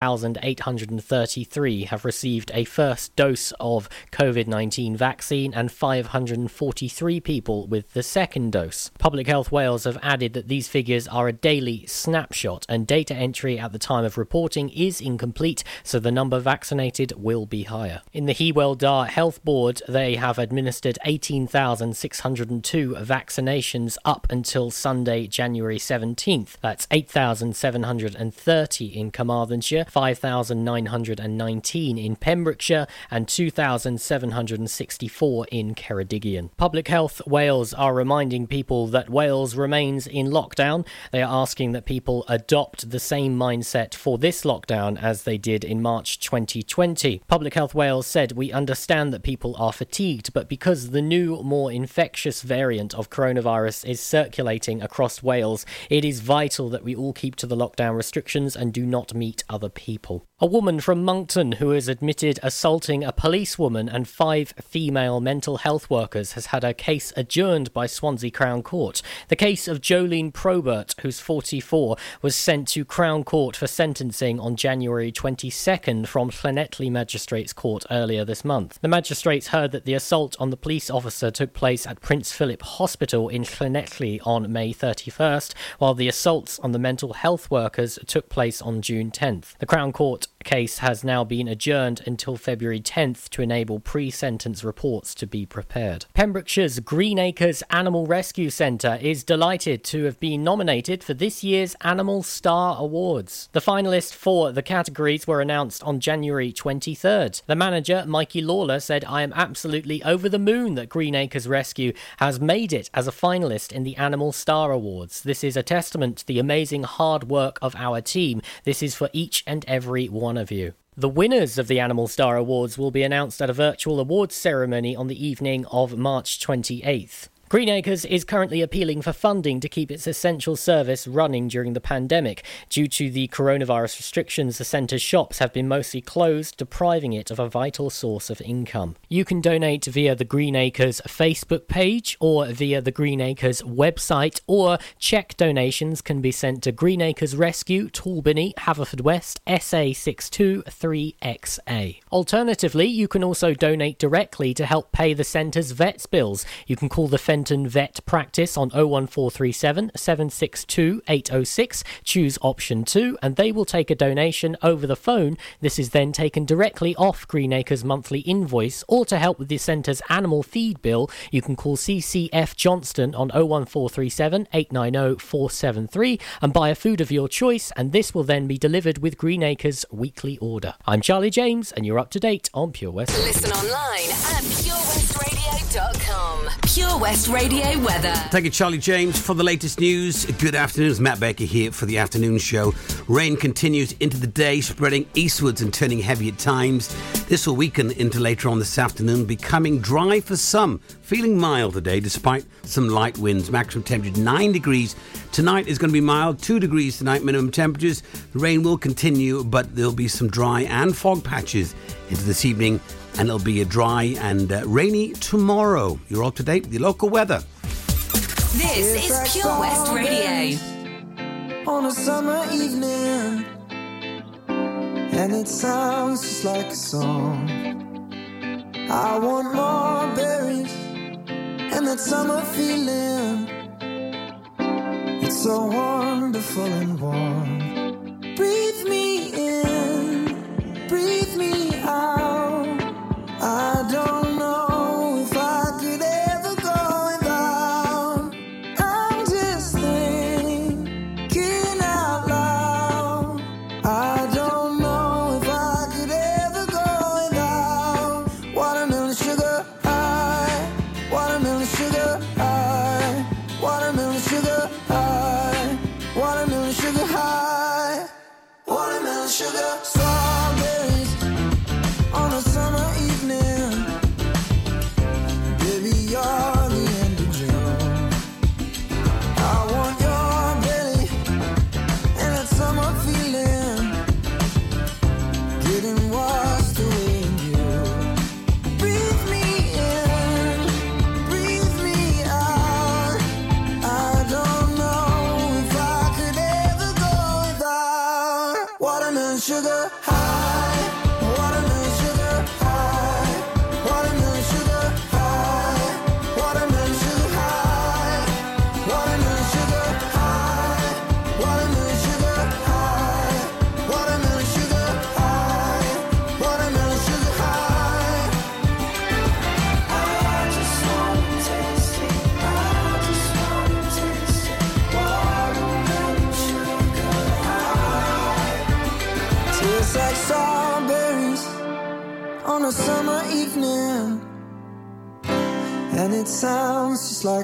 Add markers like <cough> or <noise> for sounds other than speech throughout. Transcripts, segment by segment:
1,833 have received a first dose of COVID 19 vaccine and 543 people with the second dose. Public Health Wales have added that these figures are a daily snapshot and data entry at the time of reporting is incomplete, so the number vaccinated will be higher. In the Hywel Dda Health Board, they have administered 18,602 vaccinations up until Sunday, January 17th. That's 8,730 in Carmarthenshire. 5,919 in Pembrokeshire and 2,764 in Ceredigion. Public Health Wales are reminding people that Wales remains in lockdown. They are asking that people adopt the same mindset for this lockdown as they did in March 2020. Public Health Wales said, We understand that people are fatigued, but because the new, more infectious variant of coronavirus is circulating across Wales, it is vital that we all keep to the lockdown restrictions and do not meet other people. A woman from Monkton who has admitted assaulting a policewoman and five female mental health workers has had her case adjourned by Swansea Crown Court. The case of Jolene Probert, who's 44, was sent to Crown Court for sentencing on January 22nd from Llanelli Magistrates Court earlier this month. The magistrates heard that the assault on the police officer took place at Prince Philip Hospital in Llanelli on May 31st, while the assaults on the mental health workers took place on June 10th. The Crown Court case has now been adjourned until February 10th to enable pre sentence reports to be prepared. Pembrokeshire's Greenacres Animal Rescue Centre is delighted to have been nominated for this year's Animal Star Awards. The finalists for the categories were announced on January 23rd. The manager, Mikey Lawler, said, I am absolutely over the moon that Greenacres Rescue has made it as a finalist in the Animal Star Awards. This is a testament to the amazing hard work of our team. This is for each and every one of you. The winners of the Animal Star Awards will be announced at a virtual awards ceremony on the evening of March 28th. Greenacres is currently appealing for funding to keep its essential service running during the pandemic. Due to the coronavirus restrictions, the centre's shops have been mostly closed, depriving it of a vital source of income. You can donate via the Greenacres Facebook page or via the Greenacres website, or check donations can be sent to Greenacres Rescue, Toolbinny, Haverfordwest, SA623XA. Alternatively, you can also donate directly to help pay the centre's vets bills. You can call the Fenton Vet Practice on 01437 762 806. Choose option 2 and they will take a donation over the phone. This is then taken directly off Greenacres' monthly invoice or to help with the centre's animal feed bill, you can call CCF Johnston on 01437 890 473 and buy a food of your choice and this will then be delivered with Greenacres' weekly order. I'm Charlie James and you're up to date on Pure West. Listen online at purewestradio.com. Pure West Radio weather. Thank you, Charlie James, for the latest news. Good afternoon. It's Matt Baker here for the afternoon show. Rain continues into the day, spreading eastwards and turning heavy at times. This will weaken into later on this afternoon, becoming dry for some. Feeling mild today, despite some light winds. Maximum temperature 9 degrees. Tonight is going to be mild, 2 degrees tonight, minimum temperatures. The rain will continue, but there'll be some dry and fog patches into this evening and it'll be a dry and uh, rainy tomorrow. You're up to date with your local weather. This is Pure West Radio. On a summer evening, and it sounds just like a song. I want more berries and that summer feeling. It's so wonderful and warm. Breathe me in,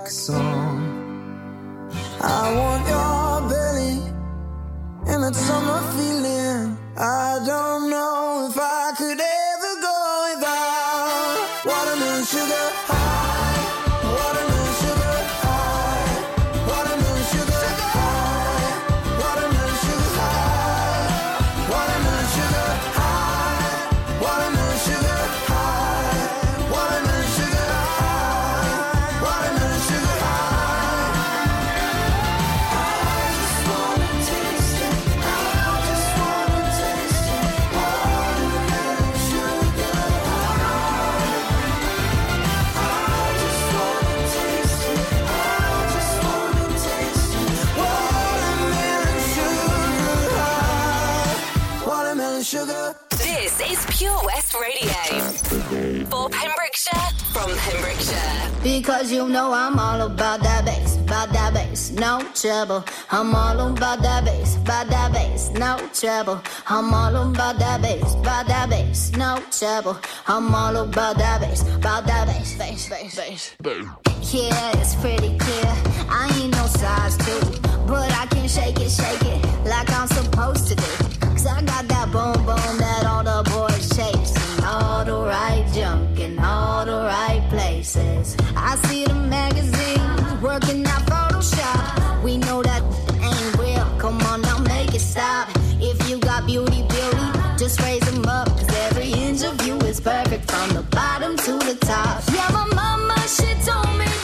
like a song. I want your belly and that summer feeling. Because you know I'm all about that bass, about that bass, no trouble. I'm all about that bass, about that bass, no trouble. I'm all about that bass, about that bass, no trouble. I'm all about that bass, about that bass, bass, bass, bass. Yeah, it's pretty clear. I ain't no size two, but I can shake it, shake it like I'm supposed to do. Cause I got that boom boom places. I see the magazines working out Photoshop. We know that ain't real. Come on now, make it stop. If you got beauty, beauty, just raise them up. Cause every inch of you is perfect from the bottom to the top. Yeah, my mama, she told me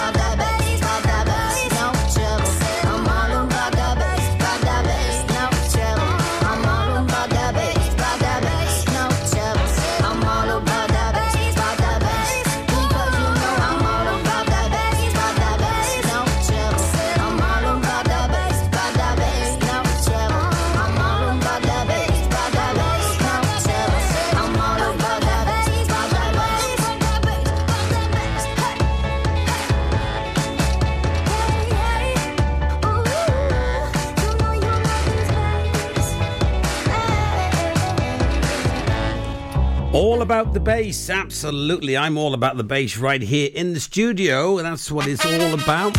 About the bass, absolutely. I'm all about the bass right here in the studio. That's what it's all about.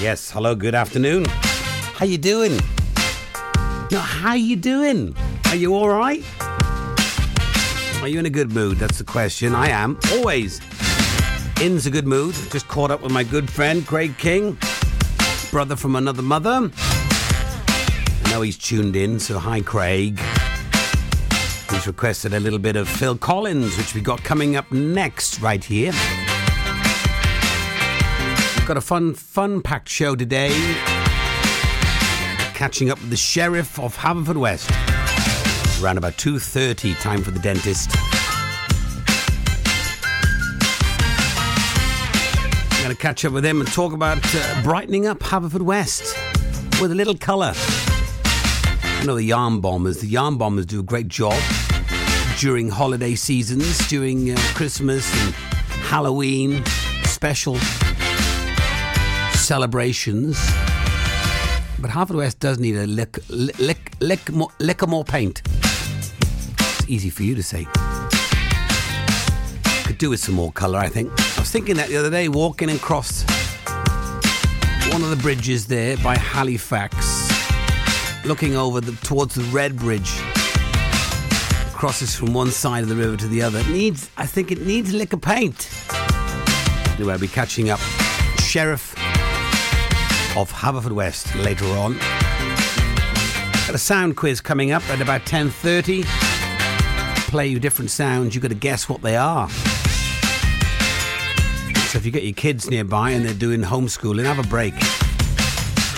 Yes, hello, good afternoon. How you doing? No, how you doing? Are you all right? Are you in a good mood? That's the question. I am always In's a good mood. Just caught up with my good friend Craig King, brother from another mother. I know he's tuned in, so hi, Craig. He's requested a little bit of Phil Collins, which we got coming up next, right here. We've got a fun, fun-packed show today. Catching up with the sheriff of Haverfordwest. Around about 2.30, time for the dentist. I'm going to catch up with him and talk about uh, brightening up Haverfordwest with a little colour. I know the Yarn Bombers. The Yarn Bombers do a great job during holiday seasons, during uh, Christmas and Halloween, special celebrations. But Haverfordwest does need a lick, lick, lick, lick, more, lick more paint. It's easy for you to say. Could do with some more colour, I think. I was thinking that the other day, walking across one of the bridges there by Halifax, looking over the, towards the Red Bridge. Crosses from one side of the river to the other. It needs, I think, it needs a lick of paint. Anyway, I'll be catching up. Sheriff of Haverfordwest later on. Got a sound quiz coming up at about 10.30. Play you different sounds. You've got to guess what they are. So if you get your kids nearby and they're doing homeschooling, have a break.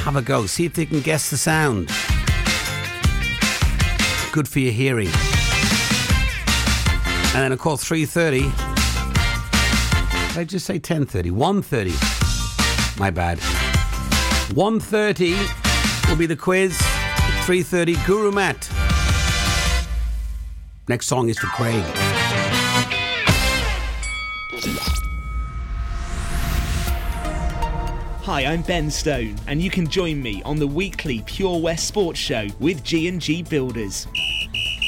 Have a go. See if they can guess the sound. Good for your hearing. And then of course 3.30. Did I just say 10.30? 1.30. My bad. 1.30 will be the quiz. 3.30 Guru Mat. Next song is for Craig. Hi, I'm Ben Stone, and you can join me on the weekly Pure West Sports Show with G&G Builders.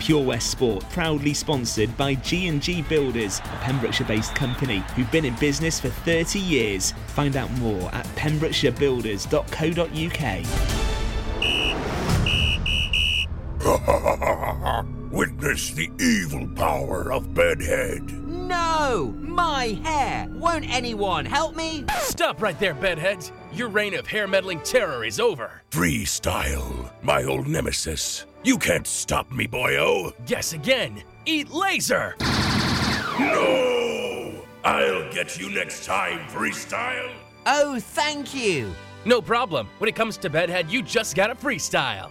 Pure West Sport, proudly sponsored by G&G Builders, a Pembrokeshire-based company who've been in business for 30 years. Find out more at pembrokeshirebuilders.co.uk. <laughs> Witness the evil power of Bedhead. No! My hair! Won't anyone help me? Stop right there, bedheads. Your reign of hair meddling terror is over. Freestyle, my old nemesis. You can't stop me, boyo. Guess again. Eat laser. No! I'll get you next time, Freestyle. Oh, thank you! No problem. When it comes to bedhead, you just gotta freestyle.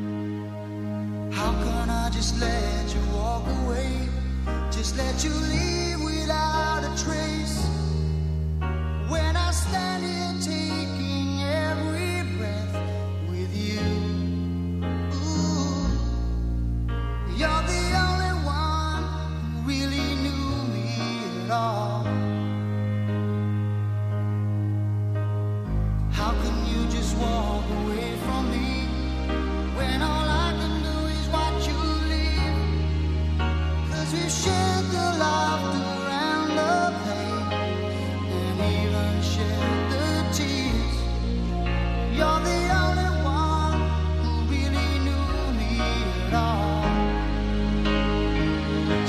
How can I just let you walk away? Just let you leave without a trace. When I stand here taking every breath with you. Ooh, you're the only one who really knew me at all. How can you just walk away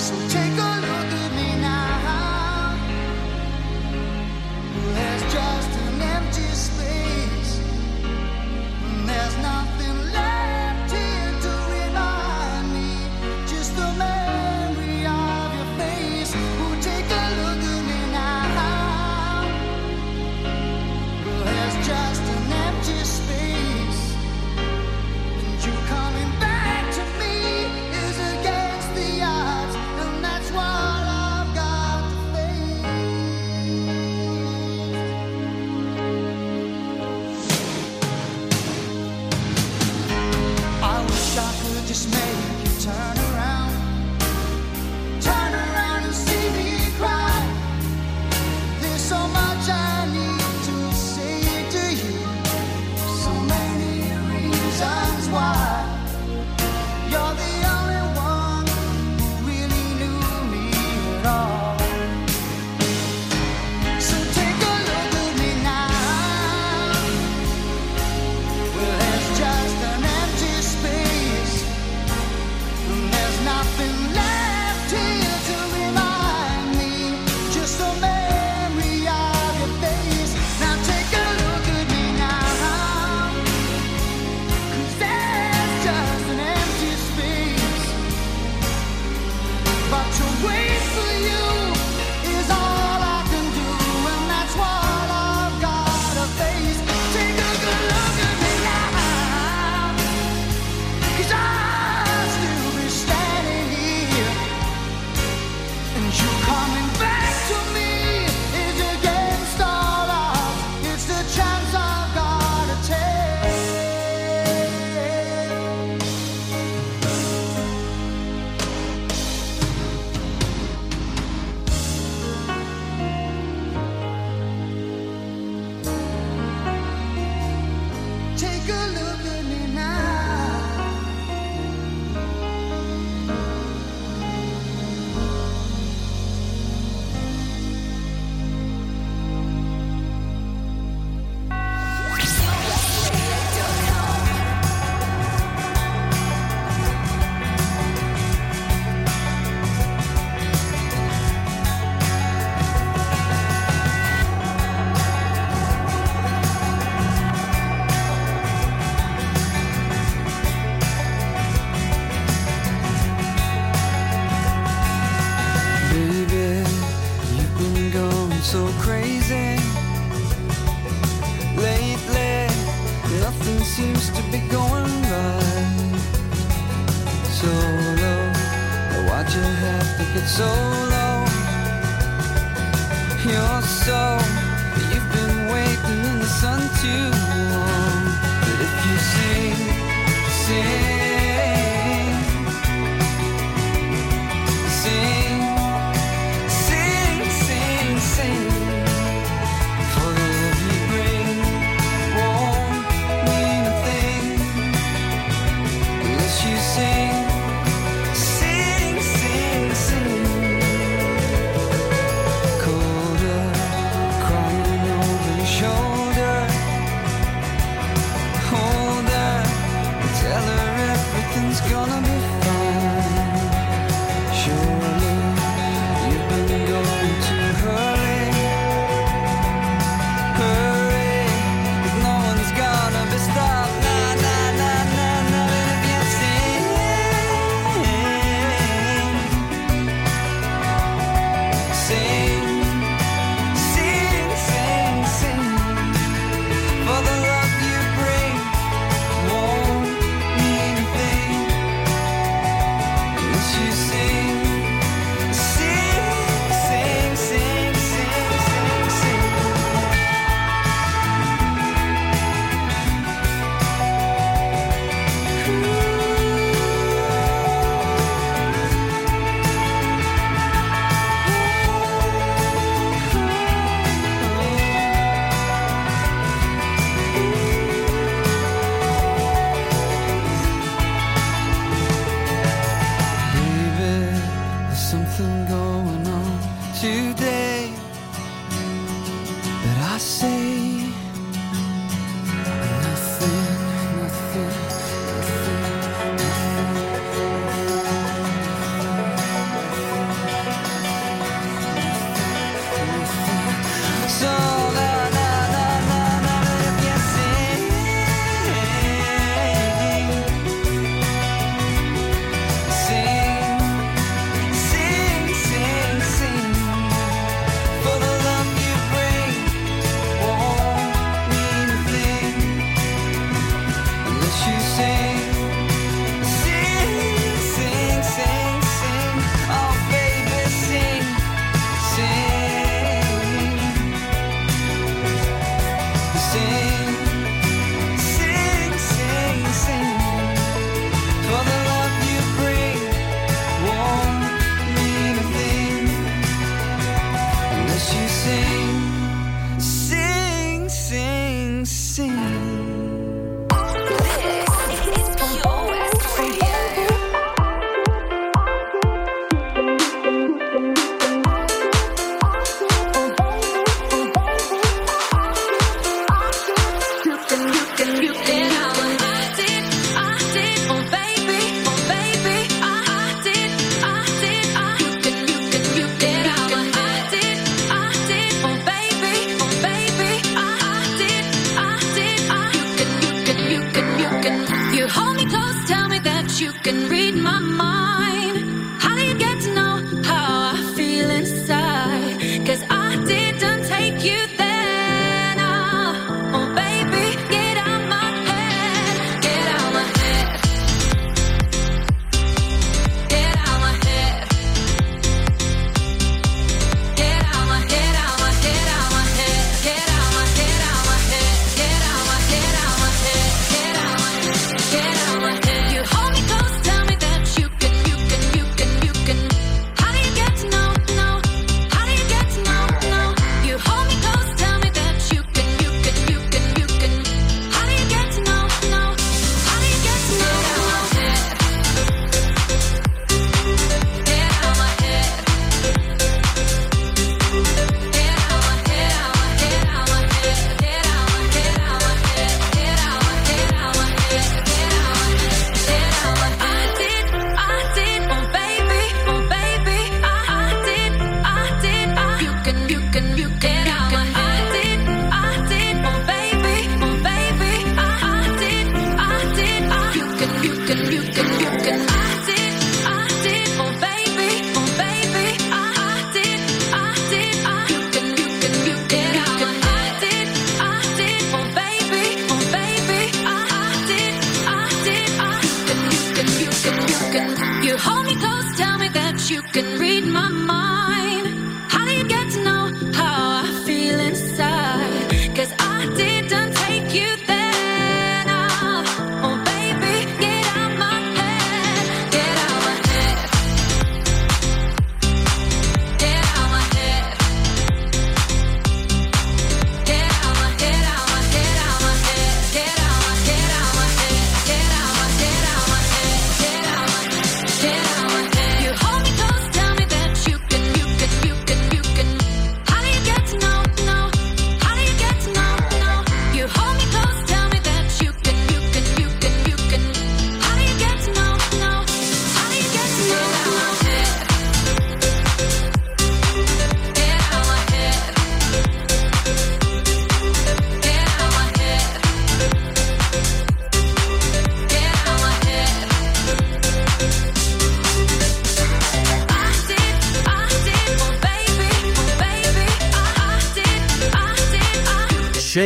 So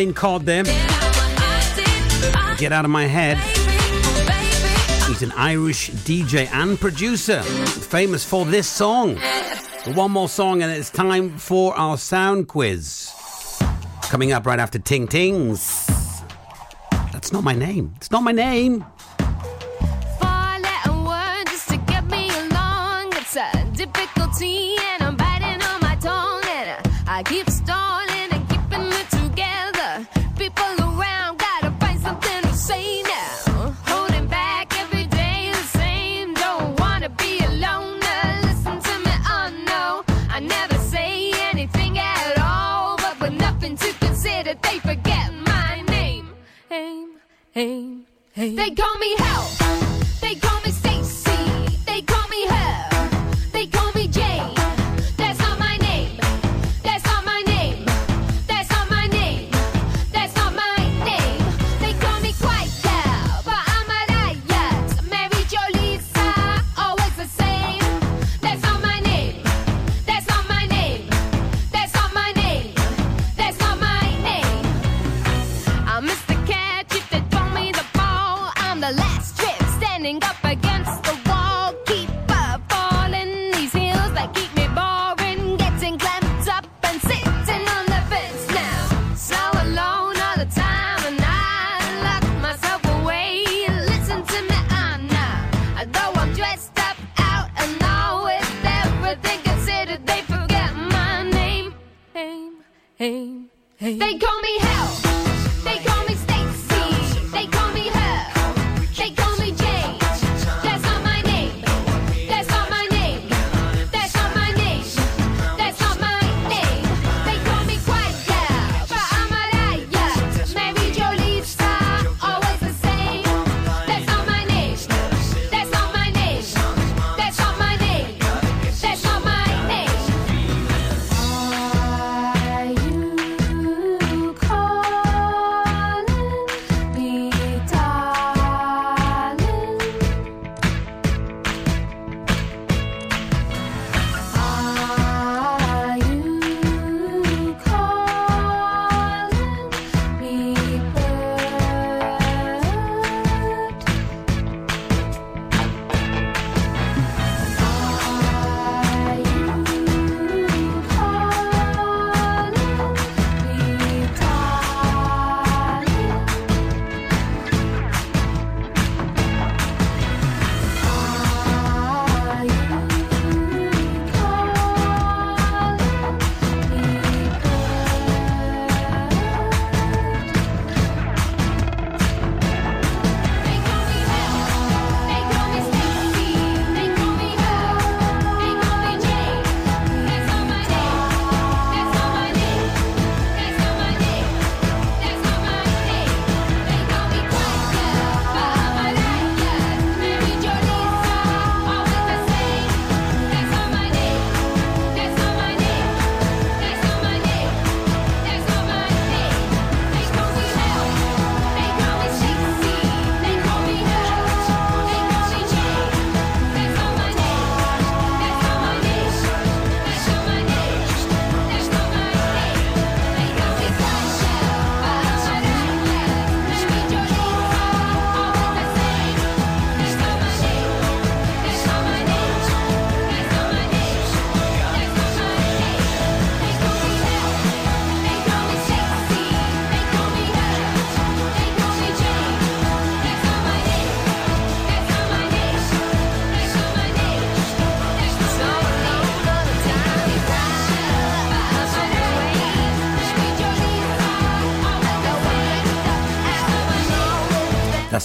Wayne called them Get Out of My Head. He's an Irish DJ and producer, famous for this song. One more song, and it's time for our sound quiz. Coming up right after Ting Tings. That's not my name. It's not my name. they call me hell.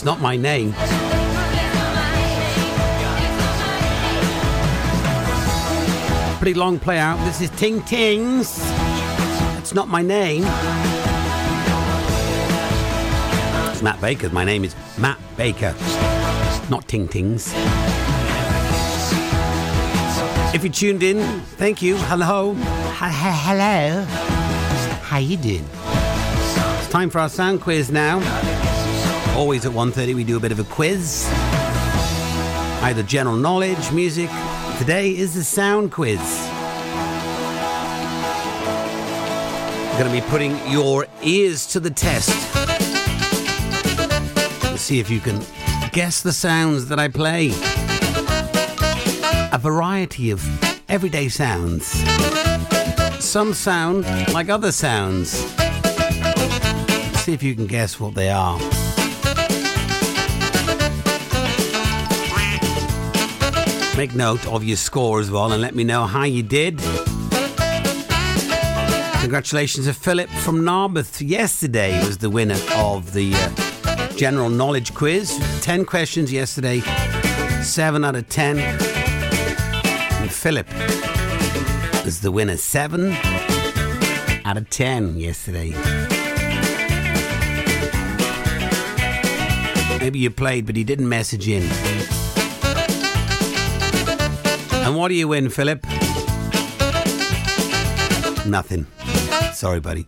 That's not my name. Pretty long play out. This is Ting Tings. That's not my name. It's Matt Baker. My name is Matt Baker. Not Ting Tings. If you tuned in, thank you. Hello. Hello. How you doing? It's time for our sound quiz now. Always at 1.30 we do a bit of a quiz. Either general knowledge, music. Today is the sound quiz. We're going to be putting your ears to the test. Let's see if you can guess the sounds that I play. A variety of everyday sounds. Some sound like other sounds. See if you can guess what they are. Make note of your score as well and let me know how you did. Congratulations to Philip from Narberth. Yesterday was the winner of the uh, general knowledge quiz. 10 questions yesterday, 7 out of 10. And Philip was the winner, 7 out of 10 yesterday. Maybe you played, but he didn't message in. And what do you win, Philip? Nothing. Sorry, buddy.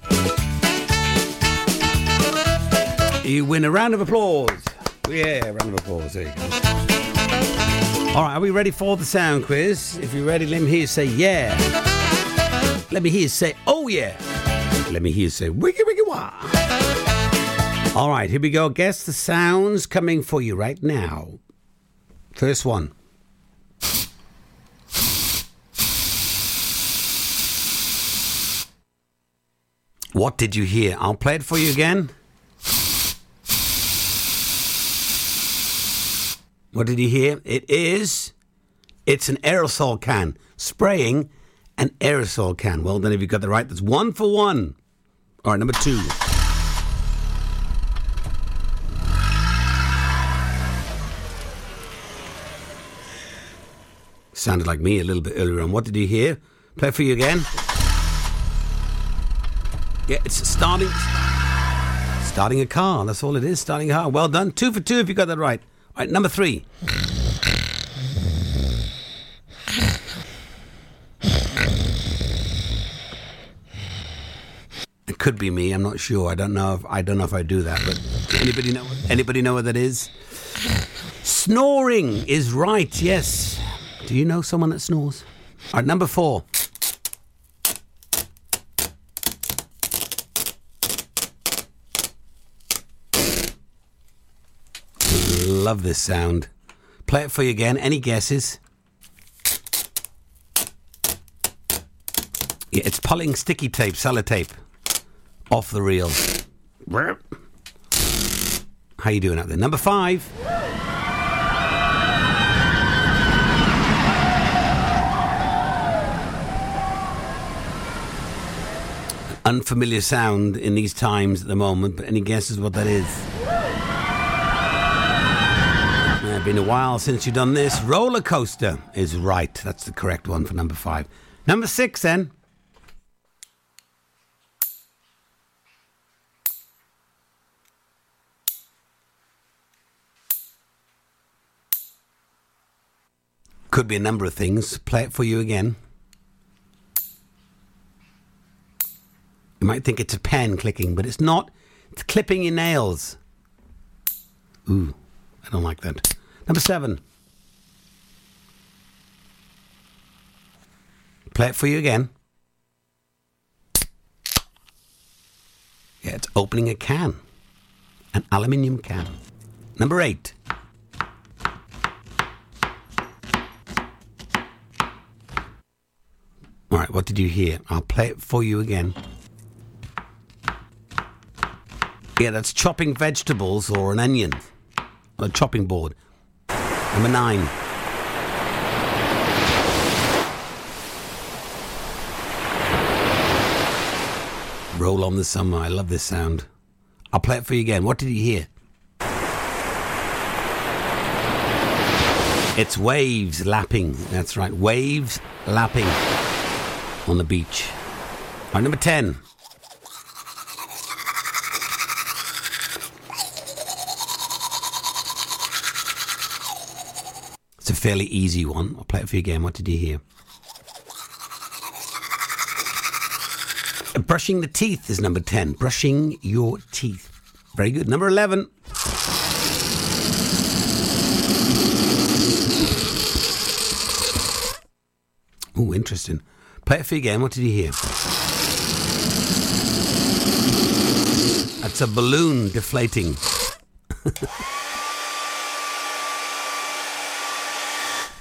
You win a round of applause. Yeah, round of applause. There you go. All right, are we ready for the sound quiz? If you're ready, let me hear you say yeah. Let me hear you say oh yeah. Let me hear you say wiggy wiggy wah. All right, here we go. Guess the sounds coming for you right now. First one. What did you hear? I'll play it for you again. What did you hear? It is. It's an aerosol can. Spraying an aerosol can. Well, then, if you got the right, that's one for one. All right, number two. Sounded like me a little bit earlier on. What did you hear? Play for you again. Yeah, it's starting. Starting a car. That's all it is. Starting a car. Well done. Two for two if you got that right. All right, number three. It could be me. I'm not sure. I don't know. If, I don't know if I do that. But anybody know? Anybody know what that is? Snoring is right. Yes. Do you know someone that snores? All right, number four. Love this sound. Play it for you again. Any guesses? Yeah, it's pulling sticky tape, sellotape off the reel. How you doing out there? Number five. Unfamiliar sound in these times at the moment, but any guesses what that is? Uh, been a while since you've done this. Roller coaster is right. That's the correct one for number five. Number six, then. Could be a number of things. Play it for you again. You might think it's a pen clicking, but it's not. It's clipping your nails. Ooh, I don't like that. Number seven. Play it for you again. Yeah, it's opening a can. An aluminium can. Number eight. All right, what did you hear? I'll play it for you again. Yeah, that's chopping vegetables or an onion on a chopping board. Number 9. Roll on the summer. I love this sound. I'll play it for you again. What did you hear? It's waves lapping. That's right, waves lapping on the beach. All right, number 10. It's a fairly easy one. I'll play it for you again. What did you hear? Brushing the teeth is number 10. Brushing your teeth. Very good. Number 11. Oh, interesting. Play it for you again. What did you hear? That's a balloon deflating. <laughs>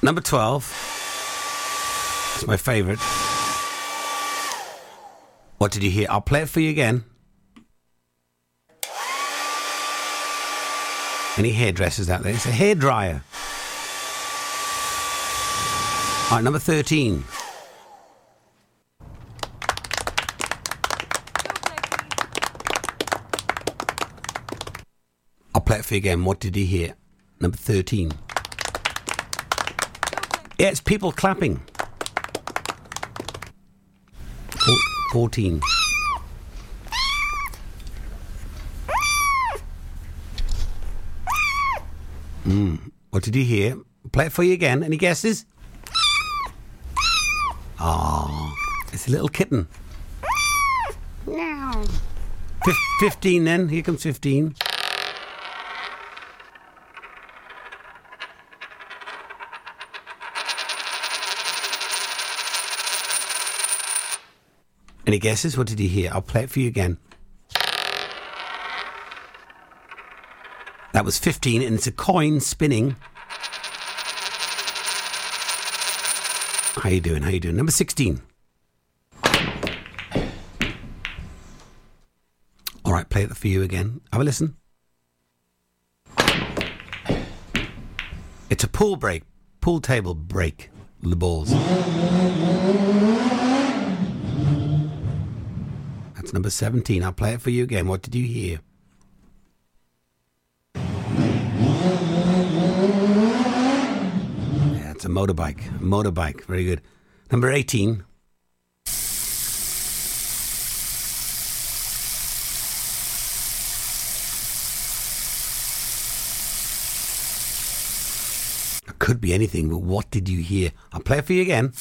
Number 12. It's my favourite. What did you hear? I'll play it for you again. Any hairdressers out there? It's a hairdryer. All right, number 13. I'll play it for you again. What did you hear? Number 13. Yeah, it's people clapping. Four, 14. Mm. What did you hear? Play it for you again. Any guesses? Ah, it's a little kitten. No. Fif- 15 then. Here comes 15. Any guesses? What did you hear? I'll play it for you again. That was 15, and it's a coin spinning. How you doing? How you doing? Number 16. All right, play it for you again. Have a listen. It's a pool break, pool table break. The balls. That's number 17. I'll play it for you again. What did you hear? Yeah, it's a motorbike. A motorbike. Very good. Number 18. It could be anything, but what did you hear? I'll play it for you again.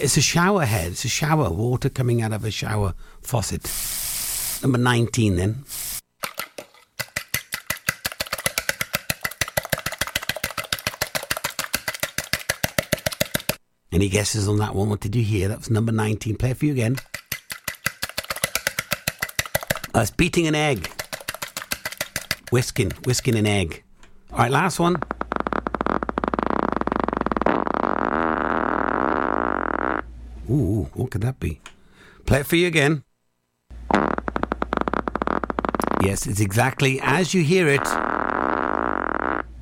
It's a shower head. It's a shower. Water coming out of a shower faucet. Number 19 then. Any guesses on that one? What did you hear? That was number 19. Play it for you again. Uh, That's beating an egg. Whisking. Whisking an egg. All right, last one. Ooh, what could that be? Play it for you again. Yes, it's exactly as you hear it.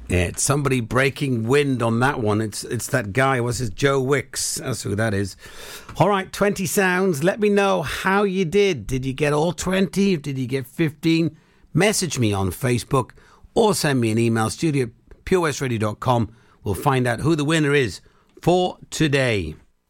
Yeah, it's somebody breaking wind on that one. It's it's that guy. What's his Joe Wicks? That's who that is. All right, twenty sounds. Let me know how you did. Did you get all twenty? Did you get fifteen? Message me on Facebook or send me an email. Studio purewestradio.com. We'll find out who the winner is for today.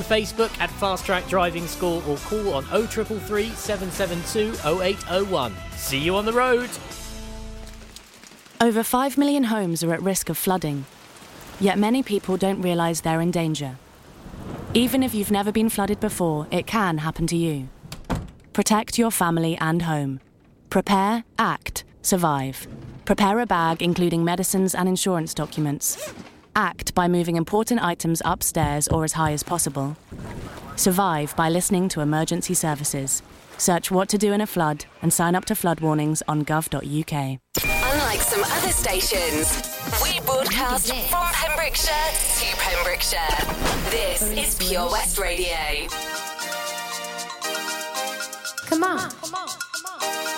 Facebook at Fast Track Driving School or call on 0333 772 0801. See you on the road. Over 5 million homes are at risk of flooding, yet many people don't realise they're in danger. Even if you've never been flooded before, it can happen to you. Protect your family and home. Prepare, act, survive. Prepare a bag including medicines and insurance documents. Act by moving important items upstairs or as high as possible. Survive by listening to emergency services. Search what to do in a flood and sign up to flood warnings on gov.uk. Unlike some other stations, we broadcast from Pembrokeshire to Pembrokeshire. This is Pure West Radio. Come on. Come on. Come on.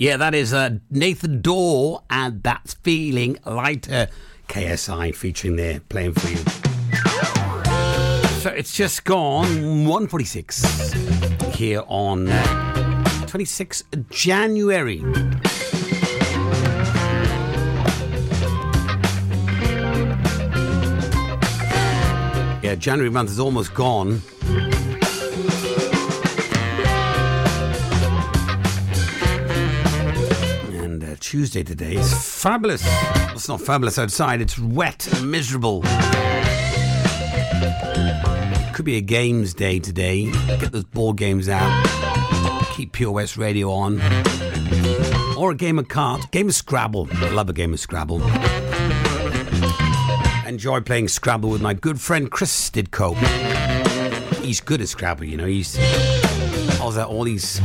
Yeah, that is uh, Nathan Dawe, and that's Feeling Lighter. KSI featuring there, playing for you. So it's just gone 146 here on uh, 26th January. Yeah, January month is almost gone. Tuesday today is fabulous. It's not fabulous outside, it's wet and miserable. Could be a games day today. Get those board games out. Keep Pure West Radio on. Or a game of cards, game of Scrabble. I love a game of Scrabble. Enjoy playing Scrabble with my good friend Chris Stidco. He's good at Scrabble, you know. He's all that all these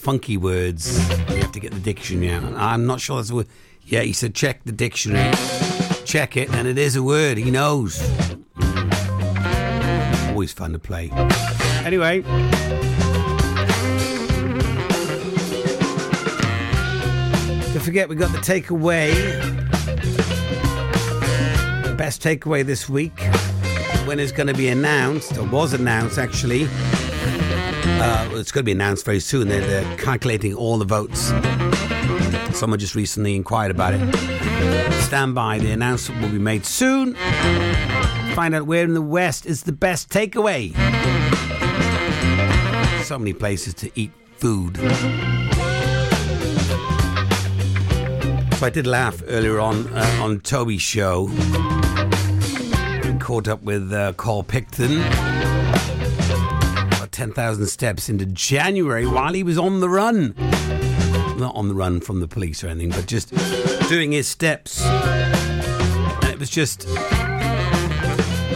funky words. You have to get the dictionary out. I'm not sure that's a word. Yeah, he said check the dictionary. Check it, and it is a word. He knows. Always fun to play. Anyway. Don't forget, we got the takeaway. The best takeaway this week. When it's going to be announced, or was announced actually. Uh, it's going to be announced very soon. They're, they're calculating all the votes. Someone just recently inquired about it. Stand by. The announcement will be made soon. Find out where in the West is the best takeaway. So many places to eat food. So I did laugh earlier on uh, on Toby's show. Caught up with uh, Carl Picton. About 10,000 steps into January while he was on the run. Not on the run from the police or anything, but just doing his steps. And it was just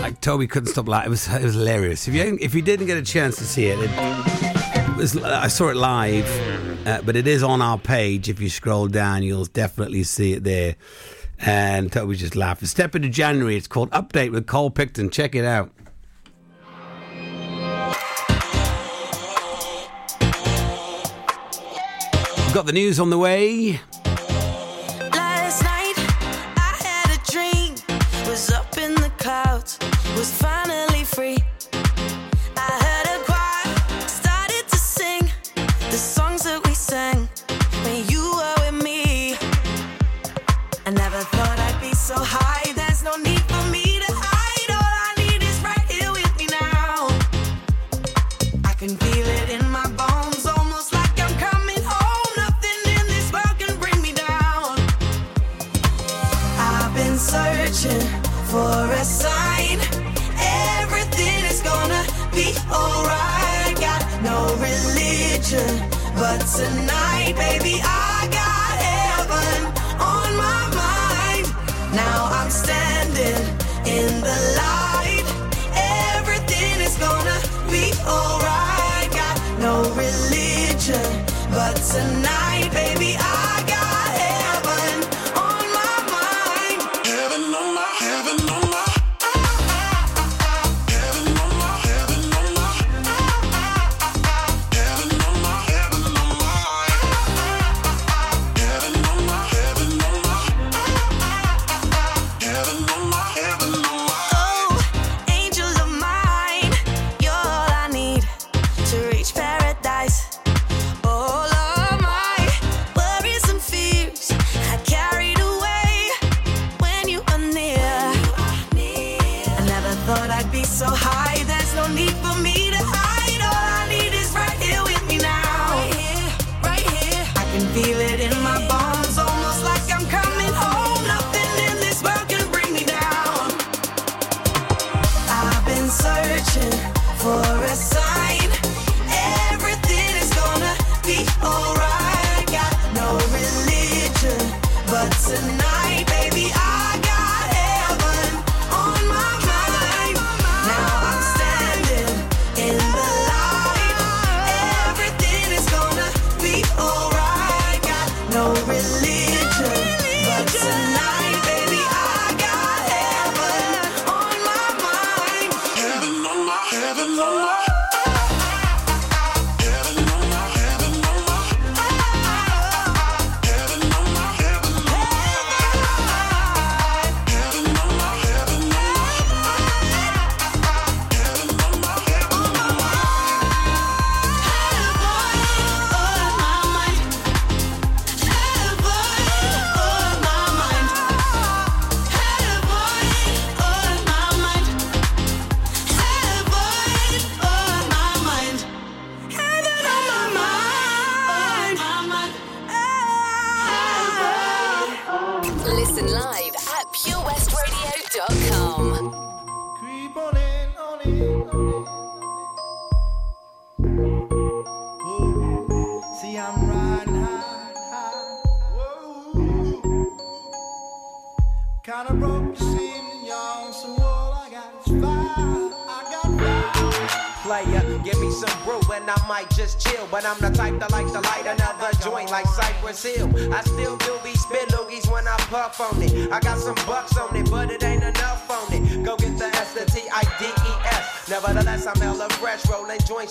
like Toby couldn't stop laughing. It was it was hilarious. If you if you didn't get a chance to see it, it, it was I saw it live, uh, but it is on our page. If you scroll down, you'll definitely see it there. And Toby just laughing. Step into January. It's called Update with Cole Picton. Check it out. We've got the news on the way. Last night I had a dream. Was up in the clouds. Was finally free. for a sign. Everything is gonna be alright. Got no religion, but tonight, baby, I got heaven on my mind. Now I'm standing in the light. Everything is gonna be alright. Got no religion, but tonight.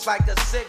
like a sick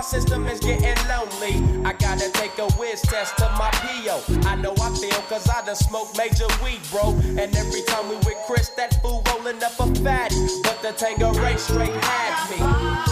my system is getting lonely. I gotta take a whiz test to my PO. I know I feel cause I done smoked major weed, bro. And every time we with Chris, that fool rolling up a fatty. But the Tango straight had me.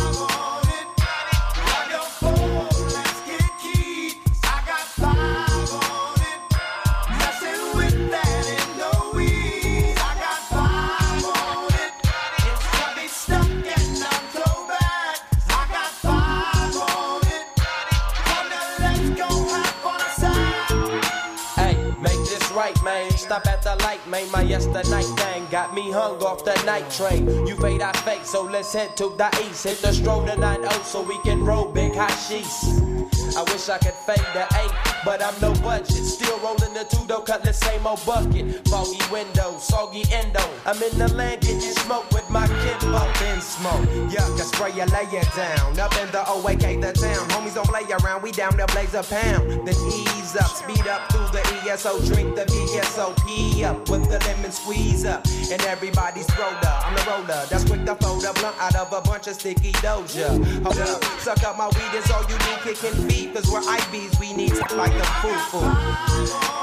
Stop at the light, man. My yesterday thing got me hung off the night train. You fade, I fake, so let's head to the east. Hit the stroll to 9 so we can roll big hot sheets. I wish I could fade the eight, but I'm no budget. Still rolling the two though, cut the same old bucket. Foggy window, soggy endo. I'm in the land getting smoke with my kinfolk. in smoke. Yuck, I spray you, lay it down. Up in the OAK, the town. Homies don't play around, we down there blaze a pound. Then ease up, speed up through the ESO. Drink the VSOP up with the lemon squeeze up. And everybody's roller. I'm the roller. That's quick to fold a blunt out of a bunch of sticky doja. Hold up, suck up my weed, is all you need, kicking feet. Cause we're IBs, we need to like them foo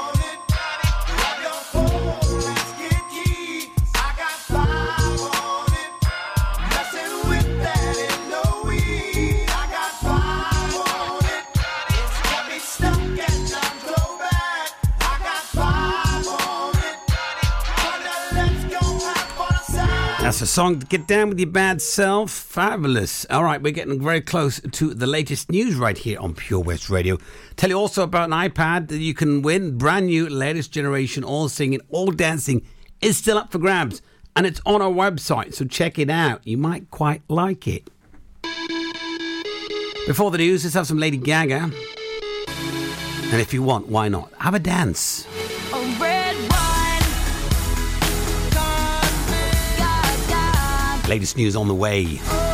That's a song get down with your bad self. Fabulous. All right, we're getting very close to the latest news right here on Pure West Radio. Tell you also about an iPad that you can win. Brand new, latest generation, all singing, all dancing is still up for grabs. And it's on our website, so check it out. You might quite like it. Before the news, let's have some Lady Gaga. And if you want, why not? Have a dance. Latest news on the way.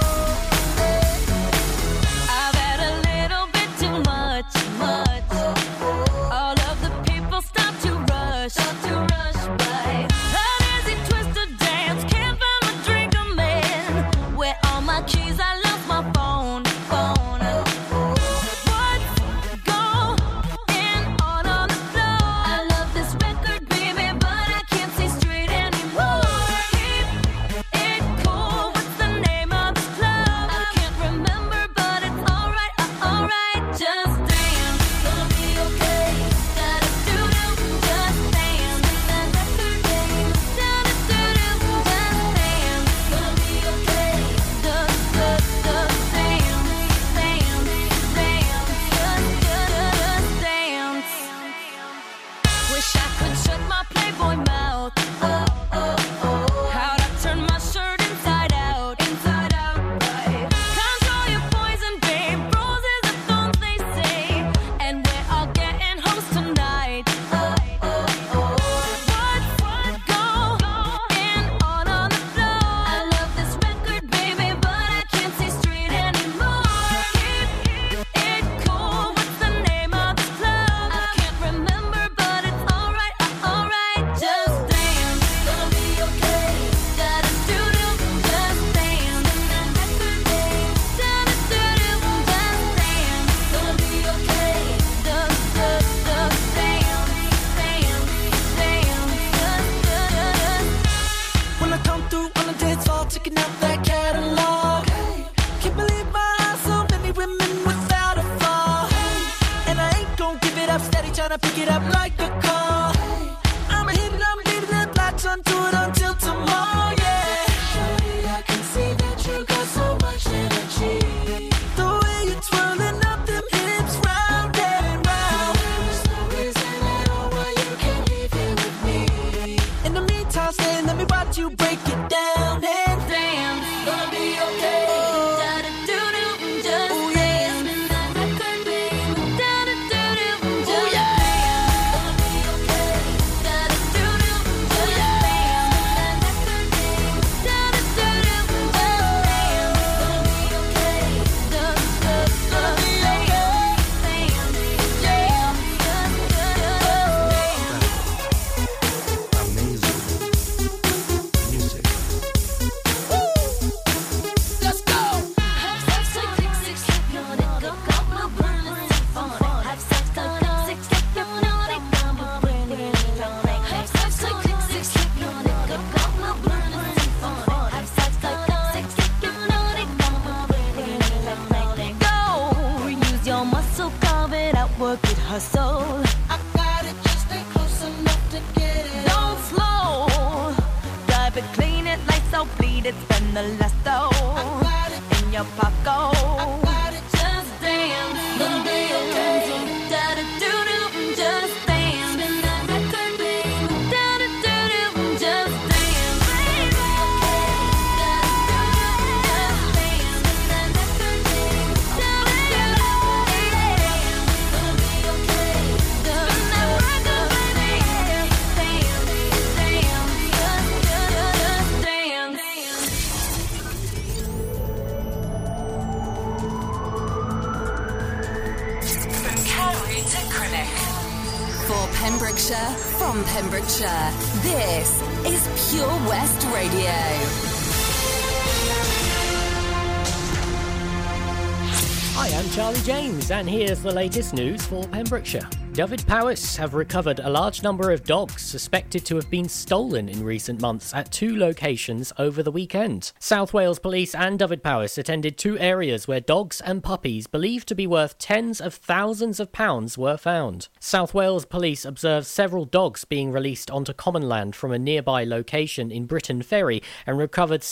Here's the latest news for Pembrokeshire. Dyfed Powys have recovered a large number of dogs suspected to have been stolen in recent months at two locations over the weekend. South Wales Police and Dyfed Powys attended two areas where dogs and puppies believed to be worth tens of thousands of pounds were found. South Wales Police observed several dogs being released onto common land from a nearby location in Briton Ferry and recovered